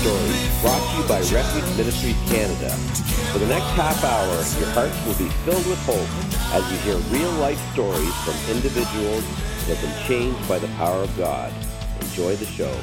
Brought to you by Refuge Ministries Canada. For the next half hour, your hearts will be filled with hope as you hear real life stories from individuals that have been changed by the power of God. Enjoy the show.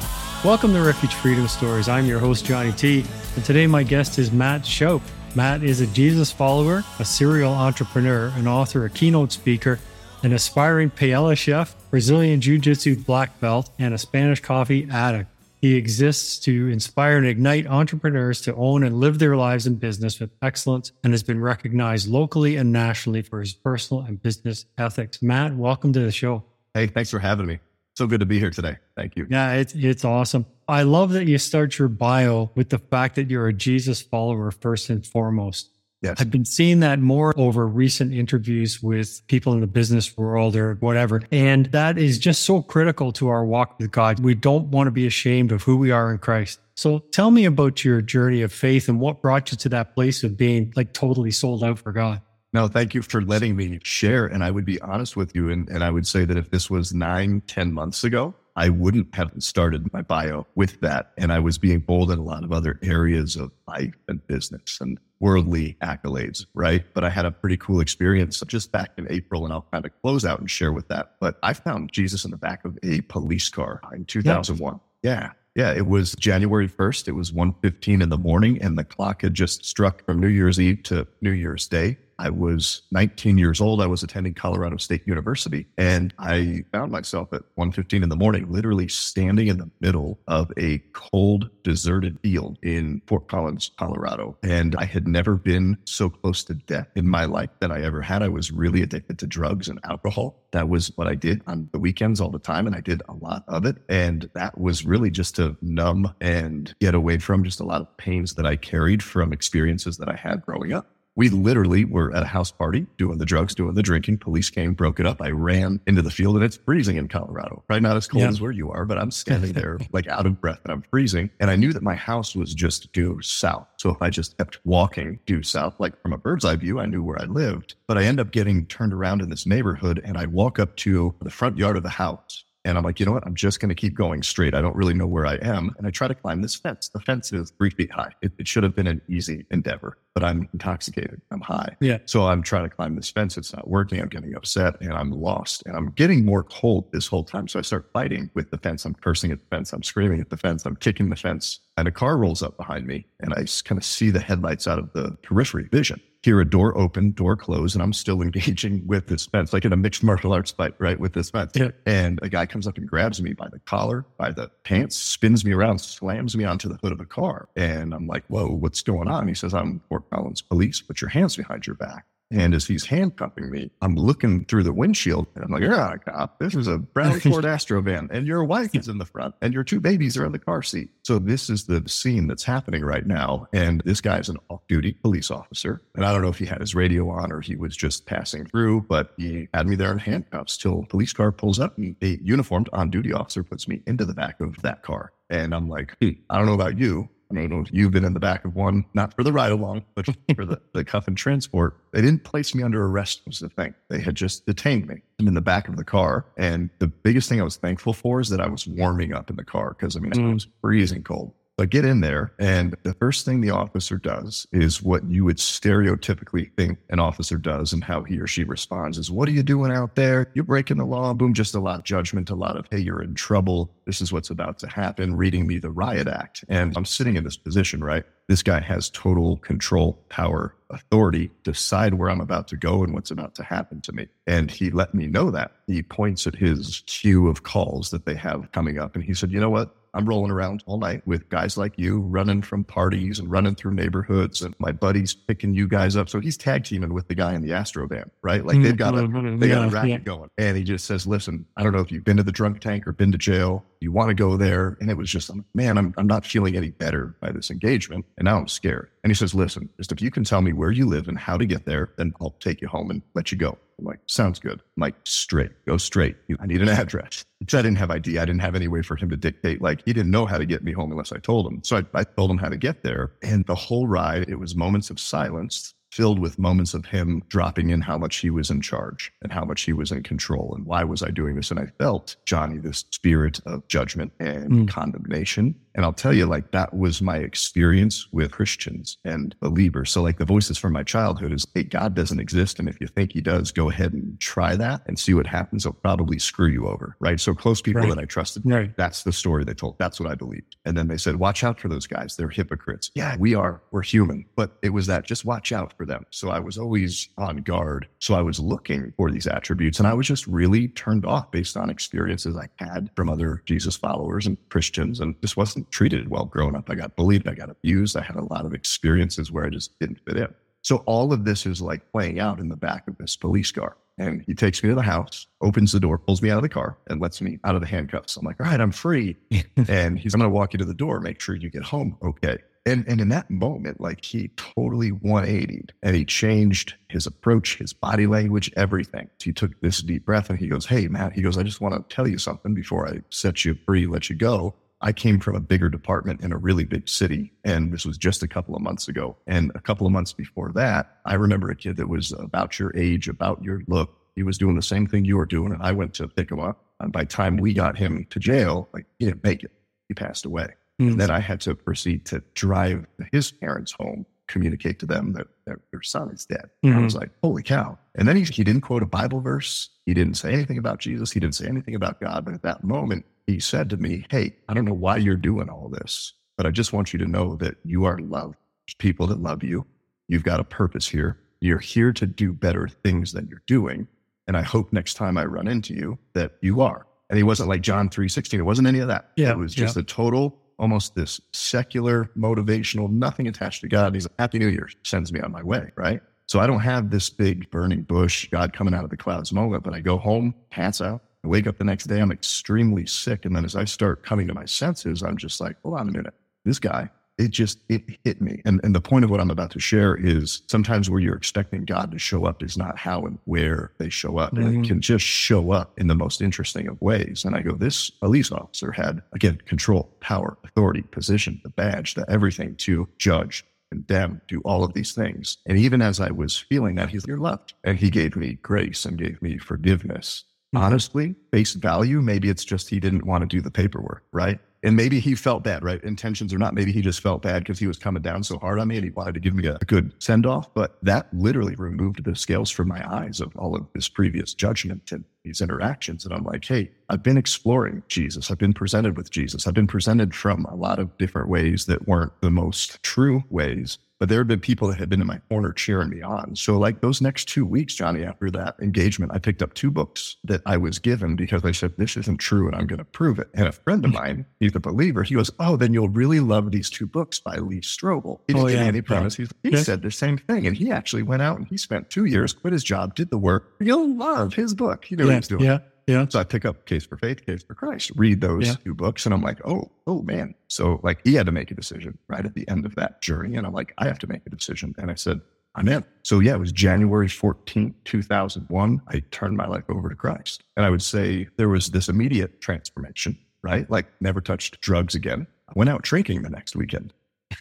Welcome to Refuge Freedom Stories. I'm your host, Johnny T, and today my guest is Matt Shoup. Matt is a Jesus follower, a serial entrepreneur, an author, a keynote speaker, an aspiring paella chef, Brazilian Jiu Jitsu black belt, and a Spanish coffee addict. He exists to inspire and ignite entrepreneurs to own and live their lives in business with excellence and has been recognized locally and nationally for his personal and business ethics. Matt, welcome to the show. Hey, thanks for having me. So good to be here today. Thank you. Yeah, it's it's awesome. I love that you start your bio with the fact that you're a Jesus follower first and foremost. Yes. I've been seeing that more over recent interviews with people in the business world or whatever. And that is just so critical to our walk with God. We don't want to be ashamed of who we are in Christ. So tell me about your journey of faith and what brought you to that place of being like totally sold out for God. No, thank you for letting me share. And I would be honest with you. And, and I would say that if this was nine, ten months ago, I wouldn't have started my bio with that. And I was being bold in a lot of other areas of life and business and worldly accolades, right? But I had a pretty cool experience just back in April, and I'll kind of close out and share with that. But I found Jesus in the back of a police car in 2001. Yeah. Yeah, it was January 1st. It was 1.15 in the morning, and the clock had just struck from New Year's Eve to New Year's Day. I was 19 years old. I was attending Colorado State University and I found myself at 1:15 in the morning literally standing in the middle of a cold deserted field in Fort Collins, Colorado. And I had never been so close to death in my life that I ever had. I was really addicted to drugs and alcohol. That was what I did on the weekends all the time and I did a lot of it and that was really just to numb and get away from just a lot of pains that I carried from experiences that I had growing up. We literally were at a house party doing the drugs, doing the drinking. Police came, broke it up. I ran into the field and it's freezing in Colorado. right? not as cold Yeah. as where you are, but I'm standing there like out of breath and I'm freezing. And I knew that my house was just due south. So if I just kept walking due south, like from a bird's eye view, I knew where I lived. But I end up getting turned around in this neighborhood and I walk up to the front yard of the house. And I'm like, you know what? I'm just going to keep going straight. I don't really know where I am. And I try to climb this fence. The fence is three feet high. It, it should have been an easy endeavor, but I'm intoxicated. I'm high. Yeah. So I'm trying to climb this fence. It's not working. I'm getting upset and I'm lost and I'm getting more cold this whole time. So I start fighting with the fence. I'm cursing at the fence. I'm screaming at the fence. I'm kicking the fence and a car rolls up behind me and I kind of see the headlights out of the periphery vision. Hear a door open, door close, and I'm still engaging with this fence, like in a mixed martial arts fight, right? With this fence. Yeah. And a guy comes up and grabs me by the collar, by the pants, spins me around, slams me onto the hood of the car. And I'm like, whoa, what's going on? He says, I'm Fort Collins police. Put your hands behind your back. And as he's handcuffing me, I'm looking through the windshield and I'm like, you're not a cop. This is a brown Ford Astro van and your wife is in the front and your two babies are in the car seat. So this is the scene that's happening right now. And this guy's an off duty police officer. And I don't know if he had his radio on or he was just passing through, but he had me there in handcuffs till police car pulls up and a uniformed on duty officer puts me into the back of that car. And I'm like, hmm, I don't know about you, I don't know you've been in the back of one, not for the ride along, but for the, the cuff and transport. They didn't place me under arrest, was the thing. They had just detained me. I'm in the back of the car. And the biggest thing I was thankful for is that I was warming up in the car because I mean, it mm. was freezing cold. I get in there, and the first thing the officer does is what you would stereotypically think an officer does and how he or she responds is, What are you doing out there? You're breaking the law. Boom, just a lot of judgment, a lot of, Hey, you're in trouble. This is what's about to happen, reading me the riot act. And I'm sitting in this position, right? This guy has total control, power, authority, decide where I'm about to go and what's about to happen to me. And he let me know that. He points at his queue of calls that they have coming up. And he said, You know what? I'm rolling around all night with guys like you running from parties and running through neighborhoods and my buddies picking you guys up. So he's tag teaming with the guy in the Astro van, right? Like they've got a, Mhm. they got a racket yeah. going. And he just says, listen, I don't know if you've been to the drunk tank or been to jail. You want to go there. And it was just, man, I'm, I'm not feeling any better by this engagement. And now I'm scared. And he says, listen, just if you can tell me where you live and how to get there, then I'll take you home and let you go. I'm like, sounds good. I'm like, straight, go straight. I need an address. Which I didn't have ID. I didn't have any way for him to dictate. Like he didn't know how to get me home unless I told him. So I, I told him how to get there. And the whole ride, it was moments of silence filled with moments of him dropping in how much he was in charge and how much he was in control and why was I doing this? And I felt, Johnny, this spirit of judgment and Mm. condemnation. And I'll tell you, like, that was my experience with Christians and believers. So, like, the voices from my childhood is, hey, God doesn't exist. And if you think he does, go ahead and try that and see what happens. He'll probably screw you over. Right. So, close people Right. that I trusted, Right. that's the story they told. That's what I believed. And then they said, watch out for those guys. They're hypocrites. Yeah, we are. We're human. But it was that just watch out for them. So I was always on guard. So I was looking for these attributes and I was just really turned off based on experiences I had from other Jesus followers and Christians and this wasn't treated well growing up. I got bullied. I got abused. I had a lot of experiences where I just didn't fit in. So all of this is like playing out in the back of this police car. And he takes me to the house, opens the door, pulls me out of the car, and lets me out of the handcuffs. I'm like, all right, I'm free. and he's, I'm going to walk you to the door, make sure you get home okay. And, and in that moment, like he totally 180'd and he changed his approach, his body language, everything. He took this deep breath and he goes, Hey, Matt, he goes, I just want to tell you something before I set you free, let you go. I came from a bigger department in a really big city, and this was just a couple of months ago. And a couple of months before that, I remember a kid that was about your age, about your look. He was doing the same thing you were doing, and I went to pick him up. And by the time we got him to jail, like he didn't make it. He passed away. Mm. And then I had to proceed to drive his parents home, communicate to them that, that their son is dead. And I was like, holy cow. And then he, he didn't quote a Bible verse. He didn't say anything about Jesus. He didn't say anything about God. But at that moment, he said to me, Hey, I don't know why you're doing all this, but I just want you to know that you are loved. There's people that love you. You've got a purpose here. You're here to do better things than you're doing. And I hope next time I run into you that you are. And he wasn't like John 3.16. It wasn't any of that. Yeah, It was just a total, almost this secular, motivational, nothing attached to God. He's like, Happy New Year. Sends me on my way. Right. So I don't have this big burning bush, God coming out of the clouds moment, but I go home, pants out. I wake up the next day, I'm extremely sick. And then as I start coming to my senses, I'm just like, hold on a minute. This guy, it just, it hit me. And, and the point of what I'm about to share is sometimes where you're expecting God to show up is not how and where they show up. And Mhm. it can just show up in the most interesting of ways. And I go, this police officer had, again, control, power, authority, position, the badge, the everything to judge, condemn, do all of these things. And even as I was feeling that, he's, you're loved. And he gave me grace and gave me forgiveness. Mhm. Honestly, face value, maybe it's just he didn't want to do the paperwork, right? And maybe he felt bad, right? Intentions or not, maybe he just felt bad because he was coming down so hard on me and he wanted to give me a good send off. But that literally removed the scales from my eyes of all of this previous judgment and these interactions. And I'm like, hey, I've been exploring Jesus. I've been presented with Jesus. I've been presented from a lot of different ways that weren't the most true ways. But there had been people that had been in my corner cheering me on. So, like those next two weeks, Johnny, after that engagement, I picked up two books that I was given because I said, This isn't true and I'm going to prove it. And a friend of mm. mine, he's a believer, he goes, Oh, then you'll really love these two books by Lee Strobel. He didn't Oh, yeah, any yeah. He's, he Yeah. said the same thing. And he actually went out and he spent two years, quit his job, did the work. You'll love his book. He knew what he was doing. yeah, yeah. So I pick up Case for Faith, Case for Christ, read those Yeah. two books, and I'm like, oh, oh man. So like he had to make a decision right at the end of that journey. And I'm like, I have to make a decision. And I said, I'm in. So yeah, it was January 14th, 2001. I turned my life over to Christ. And I would say there was this immediate transformation, right? Like never touched drugs again. I went out drinking the next weekend.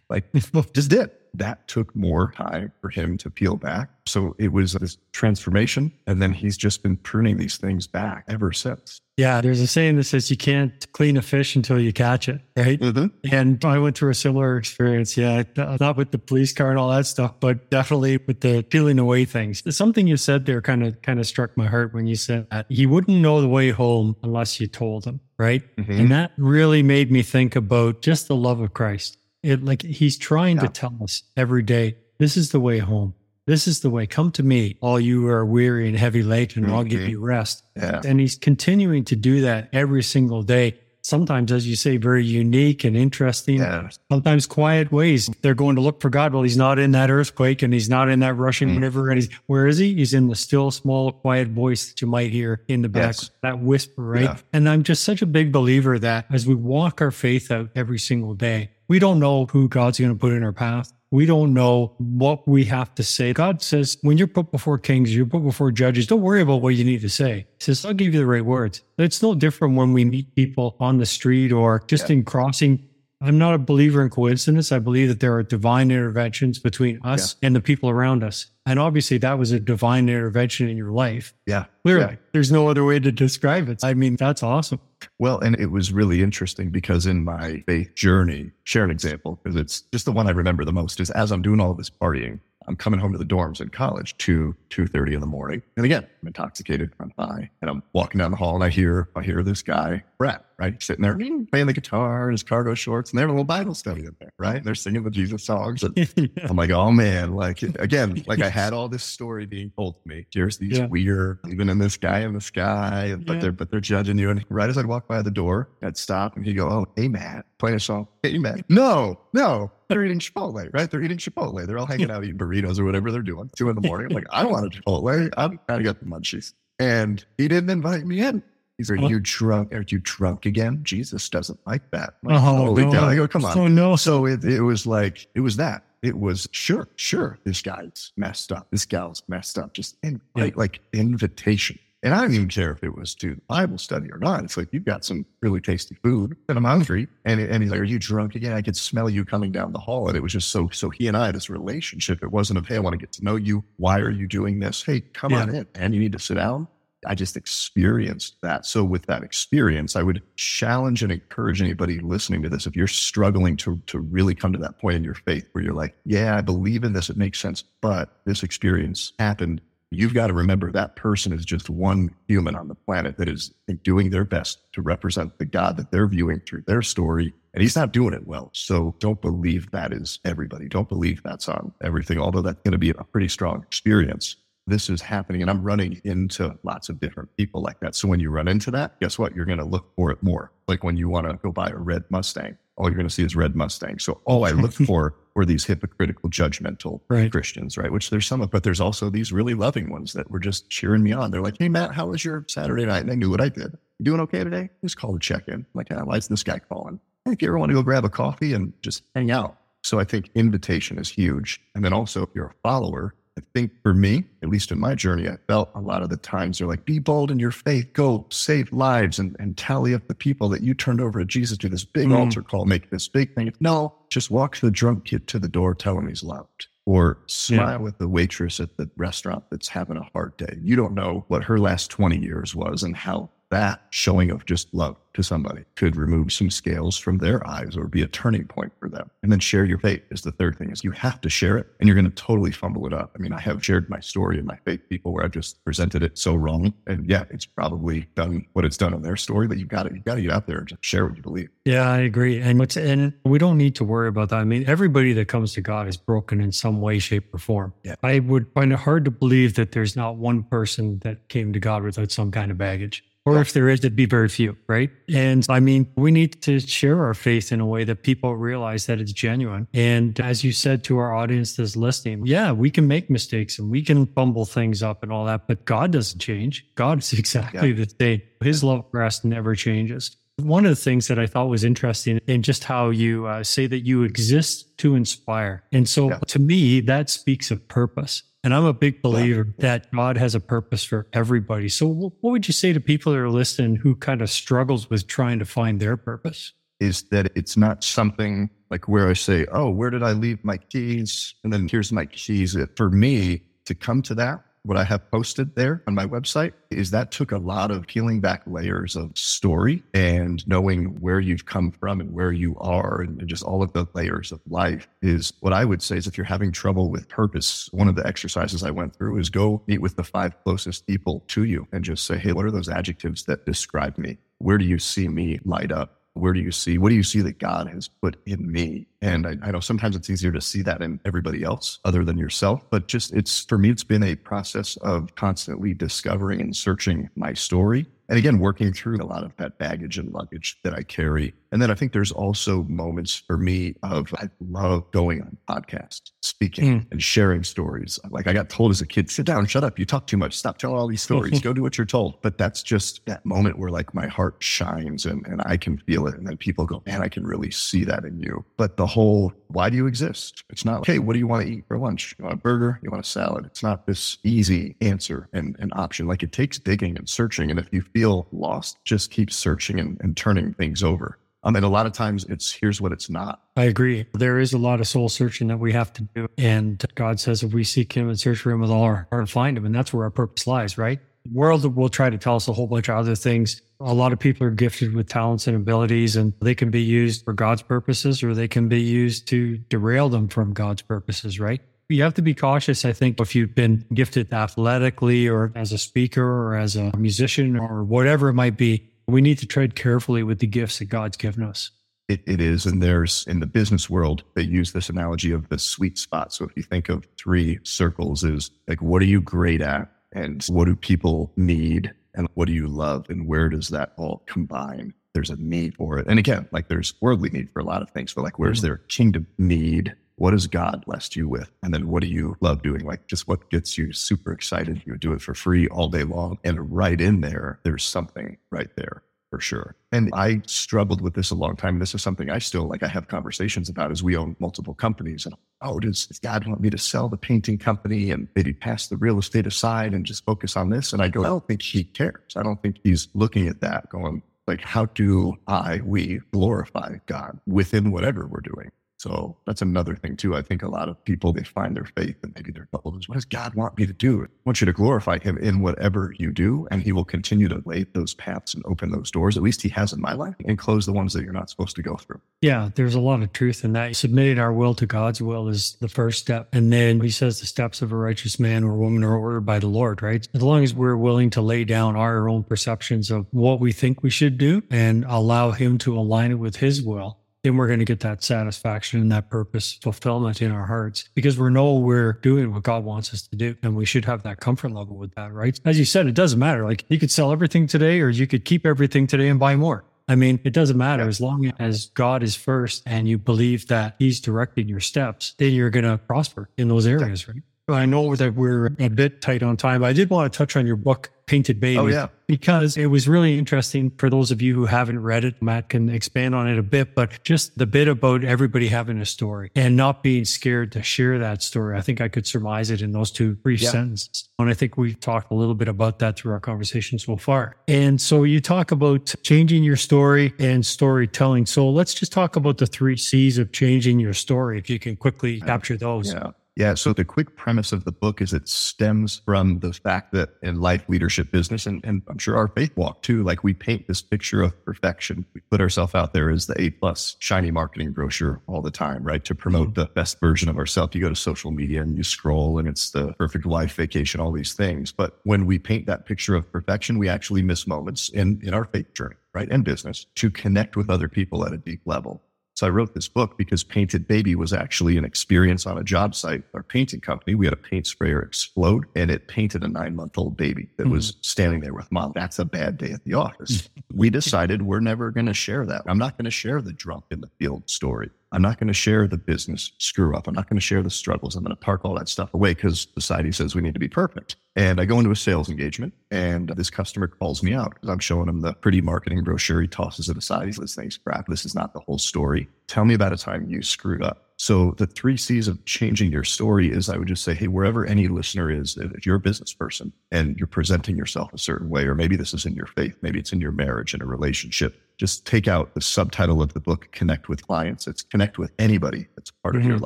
Like just did. That took more time for him to peel back. So it was this transformation. And then he's just been pruning these things back ever since. Yeah, there's a saying that says you can't clean a fish until you catch it, right? Mm-hmm. And I went through a similar experience. Yeah, not with the police car and all that stuff, but definitely with the peeling away things. Something you said there kind of kind of struck my heart when you said that he wouldn't know the way home unless you told him, right? Mm-hmm. And that really made me think about just the love of Christ. It like he's trying Yeah. to tell us every day, this is the way home. This is the way. Come to me, all you are weary and heavy laden, and mm-hmm. I'll give you rest. Yeah. And he's continuing to do that every single day. Sometimes, as you say, very unique and interesting. Yeah. Sometimes quiet ways. They're going to look for God. Well, he's not in that earthquake and he's not in that rushing Mm. river. And he's where is he? He's in the still, small, quiet voice that you might hear in the back. Yes. That whisper, right? Yeah. And I'm just such a big believer that as we walk our faith out every single day, we don't know who God's going to put in our path. We don't know what we have to say. God says, when you're put before kings, you're put before judges, don't worry about what you need to say. He says, I'll give you the right words. It's no different when we meet people on the street or just in crossing. I'm not a believer in coincidence. I believe that there are divine interventions between us and the people around us. And obviously, that was a divine intervention in your life. Yeah. Clearly, Yeah. there's no other way to describe it. I mean, that's awesome. Well, and it was really interesting because in my faith journey, share an example because it's just the one I remember the most is as I'm doing all this partying, I'm coming home to the dorms in college two two thirty in the morning, and again I'm intoxicated, I'm high, and I'm walking down the hall and I hear I hear this guy Brett right sitting there mm-hmm. playing the guitar in his cargo shorts, and they have a little Bible study in there, right? And they're singing the Jesus songs. And yeah. I'm like, oh man, like again, like I had all this story being told to me. Here's these Yeah. weird, even in this guy in the sky, but Yeah. they're but they're judging you. And right as I'd walk by the door, I'd stop and he'd go, Oh, hey Matt, playing a song. Hey Matt. No, no. They're eating Chipotle, right? They're eating Chipotle. They're all hanging out eating burritos or whatever they're doing. Two in the morning. I'm like, I don't want a Chipotle. I'm kind of got the munchies. And he didn't invite me in. He's like, Are Huh? you drunk? Are you drunk again? Jesus doesn't like that. I'm uh-huh. like, Oh, no. I go, come on. Oh, no. So it, it was like, it was that. It was sure, sure, this guy's messed up. This gal's messed up. Just in, Yeah. like, like invitation. And I don't even care if it was to Bible study or not. It's like, you've got some really tasty food and I'm hungry. And, and he's like, Are you drunk again? I could smell you coming down the hall. And it was just so, so he and I, this relationship, it wasn't of, Hey, I want to get to know you. Why are you doing this? Hey, come Yeah. on in. And you need to sit down. I just experienced that. So with that experience, I would challenge and encourage anybody listening to this. If you're struggling to, to really come to that point in your faith where you're like, yeah, I believe in this. It makes sense. But this experience happened. You've got to remember that person is just one human on the planet that is doing their best to represent the God that they're viewing through their story. And he's not doing it well. So don't believe that is everybody. Don't believe that's on everything, although that's going to be a pretty strong experience this is happening and I'm running into lots of different people like that. So when you run into that, guess what? You're going to look for it more. Like when you want to go buy a red Mustang, all you're going to see is red Mustang. So all I look for were these hypocritical, judgmental Right. Christians, right? Which there's some of, but there's also these really loving ones that were just cheering me on. They're like, Hey, Matt, how was your Saturday night? And they knew what I did. You doing okay today? Just call to check in. Like, ah, why is this guy calling? Hey, if you ever want to go grab a coffee and just hang out. So I think invitation is huge. And then also if you're a follower, I think for me, at least in my journey, I felt a lot of the times they're like, be bold in your faith, go save lives and, and tally up the people that you turned over to Jesus, do this big Mm. altar call, make this big thing. No, just walk the drunk kid to the door, tell him he's loved. Or smile with the waitress at the restaurant that's having a hard day. You don't know what her last 20 years was and how that showing of just love to somebody could remove some scales from their eyes or be a turning point for them. And then share your faith is the third thing is you have to share it and you're going to totally fumble it up. I mean, I have shared my story and my faith people where I've just presented it so wrong. And yeah, it's probably done what it's done in their story, but you've got to, you've got to get out there and just share what you believe. Yeah, I agree. And what's and we don't need to worry about that. I mean, everybody that comes to God is broken in some way, shape, or form. Yeah. I would find it hard to believe that there's not one person that came to God without some kind of baggage. Or if there is, it'd be very few, right? And I mean, we need to share our faith in a way that people realize that it's genuine. And as you said to our audience that's listening, yeah, we can make mistakes and we can bumble things up and all that, but God doesn't change. God is exactly the same. His love for us never changes. One of the things that I thought was interesting in just how you uh, say that you exist to inspire. And so Yeah. to me, that speaks of purpose. And I'm a big believer that God has a purpose for everybody. So what would you say to people that are listening who kind of struggles with trying to find their purpose? is that it's not something like where I say, Oh, where did I leave my keys? And then here's my keys. For me to come to that what I have posted there on my website is that took a lot of peeling back layers of story and knowing where you've come from and where you are and just all of the layers of life is what I would say is if you're having trouble with purpose, one of the exercises I went through is go meet with the five closest people to you and just say, Hey, what are those adjectives that describe me? Where do you see me light up? Where do you see, what do you see that God has put in me? And I, I, know sometimes it's easier to see that in everybody else other than yourself, but just it's for me, it's been a process of constantly discovering and searching my story. And again, working through a lot of that baggage and luggage that I carry and then I think there's also moments for me of I love going on podcasts, speaking mm. and sharing stories. Like I got told as a kid, sit down, shut up. You talk too much. Stop telling all these stories. Go do what you're told. But that's just that moment where like my heart shines and, and I can feel it. And then people go, man, I can really see that in you. But the whole, why do you exist? It's not like, hey, what do you want to eat for lunch? You want a burger? You want a salad? It's not this easy answer and an option. Like it takes digging and searching. And if you feel lost, just keep searching and, and turning things over. Um, and a lot of times it's here's what it's not. I agree. There is a lot of soul searching that we have to do. And God says if we seek him and search for him with all our heart, and find him. And that's where our purpose lies, right? World will try to tell us a whole bunch of other things. A lot of people are gifted with talents and abilities, and they can be used for God's purposes or they can be used to derail them from God's purposes, right? You have to be cautious, I think, if you've been gifted athletically or as a speaker or as a musician or whatever it might be we need to tread carefully with the gifts that God's given us. It, it is. And there's in the business world, they use this analogy of the sweet spot. So if you think of three circles, is like, what are you great at? And what do people need? And what do you love? And where does that all combine? There's a need for it. And again, like there's worldly need for a lot of things, but like, where's mm-hmm. their kingdom need? What does God blessed you with? And then what do you love doing? Like just what gets you super excited? You do it for free all day long. And right in there, there's something right there for sure. And I struggled with this a long time. This is something I still like I have conversations about as we own multiple companies. And oh, does, does God want me to sell the painting company and maybe pass the real estate aside and just focus on this? And I go, I don't think he cares. I don't think he's looking at that going, like, how do I, we glorify God within whatever we're doing? So that's another thing too. I think a lot of people they find their faith and maybe they're troubled. What does God want me to do? I want you to glorify Him in whatever you do, and He will continue to lay those paths and open those doors. At least He has in my life, and close the ones that you're not supposed to go through. Yeah, there's a lot of truth in that. Submitting our will to God's will is the first step, and then He says the steps of a righteous man or woman are ordered by the Lord. Right? As long as we're willing to lay down our own perceptions of what we think we should do and allow Him to align it with His will then we're going to get that satisfaction and that purpose fulfillment in our hearts because we know we're doing what God wants us to do. And we should have that comfort level with that, right? As you said, it doesn't matter. Like you could sell everything today or you could keep everything today and buy more. I mean, it doesn't matter as long as God is first and you believe that He's directing your steps, then you're going to prosper in those areas, right? I know that we're a bit tight on time, but I did want to touch on your book, Painted Baby. Oh, yeah. Because it was really interesting for those of you who haven't read it. Matt can expand on it a bit, but just the bit about everybody having a story and not being scared to share that story. I think I could surmise it in those two brief yeah. sentences. And I think we've talked a little bit about that through our conversation so far. And so you talk about changing your story and storytelling. So let's just talk about the three C's of changing your story. If you can quickly capture those. Yeah. Yeah. So the quick premise of the book is it stems from the fact that in life, leadership, business, and, and I'm sure our faith walk too, like we paint this picture of perfection. We put ourselves out there as the A plus shiny marketing brochure all the time, right? To promote mm-hmm. the best version of ourselves. You go to social media and you scroll and it's the perfect life vacation, all these things. But when we paint that picture of perfection, we actually miss moments in, in our faith journey, right? And business to connect with other people at a deep level. So I wrote this book because Painted Baby was actually an experience on a job site. Our painting company, we had a paint sprayer explode and it painted a nine month old baby that mm was standing there with mom. That's a bad day at the office. we decided we're never going to share that. I'm not going to share the drunk in the field story. I'm not going to share the business screw up. I'm not going to share the struggles. I'm going to park all that stuff away because society says we need to be perfect. And I go into a sales engagement and this customer calls me out because I'm showing him the pretty marketing brochure. He tosses it aside. He says, Thanks, crap. This is not the whole story. Tell me about a time you screwed up. So the three C's of changing your story is I would just say, hey, wherever any listener is, if you're a business person and you're presenting yourself a certain way, or maybe this is in your faith, maybe it's in your marriage and a relationship, just take out the subtitle of the book, Connect with Clients. It's connect with anybody that's part mm-hmm. of your mm-hmm.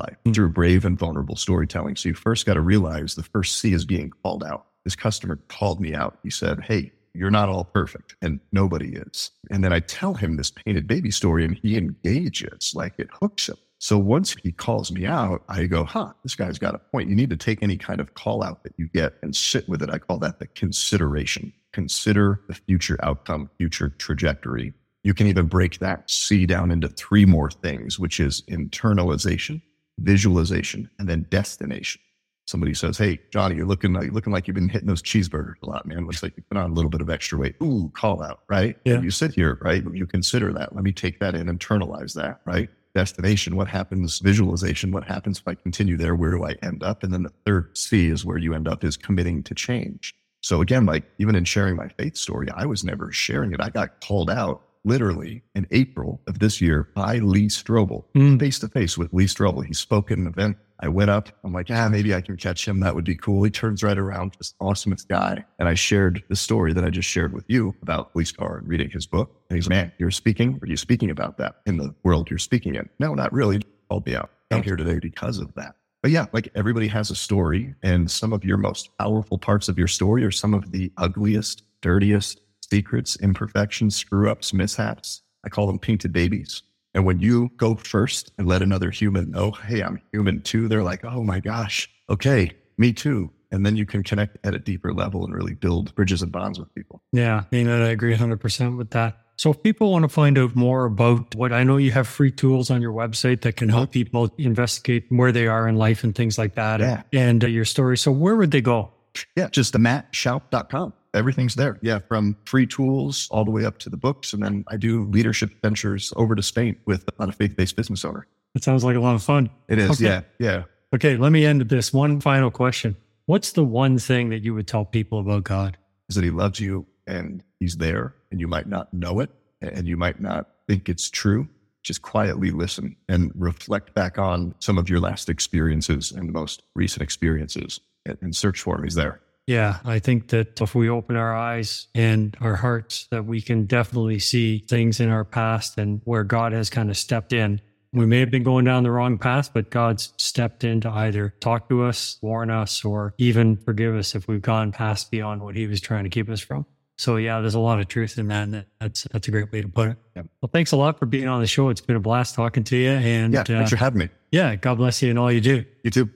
life through brave and vulnerable storytelling. So you first got to realize the first C is being called out. This customer called me out. He said, Hey, you're not all perfect and nobody is. And then I tell him this painted baby story and he engages like it hooks him. So once he calls me out, I go, huh, this guy's got a point. You need to take any kind of call out that you get and sit with it. I call that the consideration. Consider the future outcome, future trajectory. You can even break that C down into three more things, which is internalization, visualization, and then destination somebody says, "Hey, Johnny, you're looking like looking like you've been hitting those cheeseburgers a lot, man. Looks like you put on a little bit of extra weight." Ooh, call out, right? Yeah. You sit here, right? You consider that. Let me take that in, internalize that, right? Destination. What happens? Visualization. What happens if I continue there? Where do I end up? And then the third C is where you end up is committing to change. So again, like even in sharing my faith story, I was never sharing it. I got called out literally in April of this year by Lee Strobel, face to face with Lee Strobel. He spoke at an event. I went up. I'm like, ah, maybe I can catch him. That would be cool. He turns right around, just awesomest guy. And I shared the story that I just shared with you about Lee Carr and reading his book. And he's like, man, you're speaking. Are you speaking about that in the world you're speaking in? No, not really. Called me out. I'm here today because of that. But yeah, like everybody has a story, and some of your most powerful parts of your story are some of the ugliest, dirtiest, secrets, imperfections, screw ups, mishaps. I call them painted babies. And when you go first and let another human know, hey, I'm human too, they're like, oh my gosh, okay, me too. And then you can connect at a deeper level and really build bridges and bonds with people. Yeah, you know, I agree 100% with that. So if people want to find out more about what I know you have free tools on your website that can help people investigate where they are in life and things like that yeah. and uh, your story. So where would they go? Yeah, just the mattshoup.com everything's there. Yeah, from free tools all the way up to the books. And then I do leadership ventures over to Spain with a lot of faith based business owner. That sounds like a lot of fun. It is. Okay. Yeah. Yeah. Okay. Let me end with this one final question. What's the one thing that you would tell people about God? Is that he loves you and he's there and you might not know it and you might not think it's true. Just quietly listen and reflect back on some of your last experiences and the most recent experiences and search for him. He's there. Yeah, I think that if we open our eyes and our hearts, that we can definitely see things in our past and where God has kind of stepped in. We may have been going down the wrong path, but God's stepped in to either talk to us, warn us, or even forgive us if we've gone past beyond what He was trying to keep us from. So yeah, there's a lot of truth in that. And that's that's a great way to put it. Yeah. Well, thanks a lot for being on the show. It's been a blast talking to you. And yeah, thanks uh, for having me. Yeah, God bless you and all you do. You too.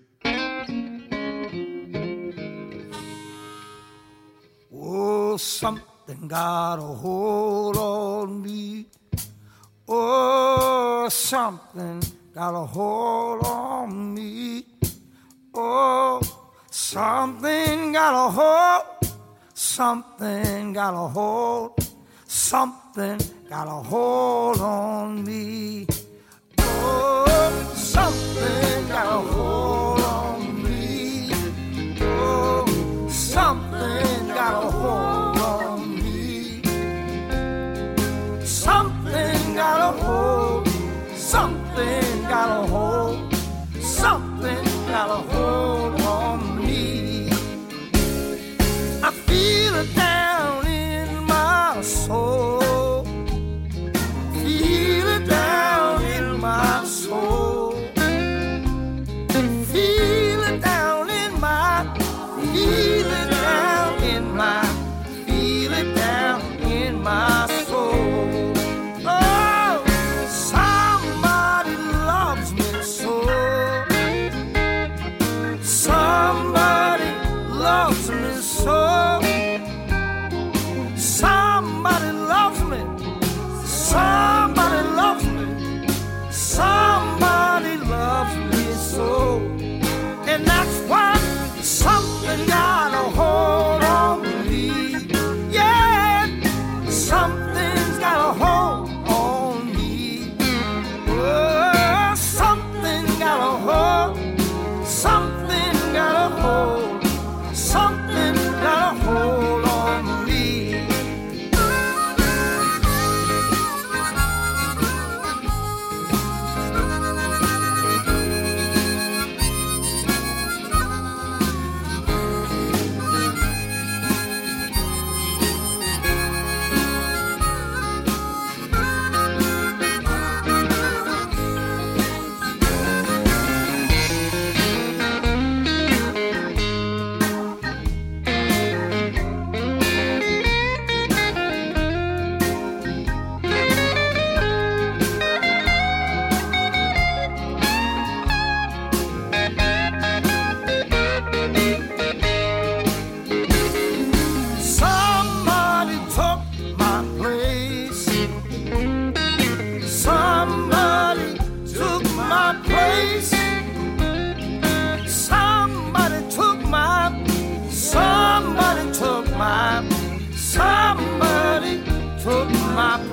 Something got a hold on me. Oh, something got a hold on me. Oh, something got a hold. Something got a hold. Something got a hold on me. Oh, something got a hold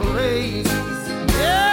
Yeah.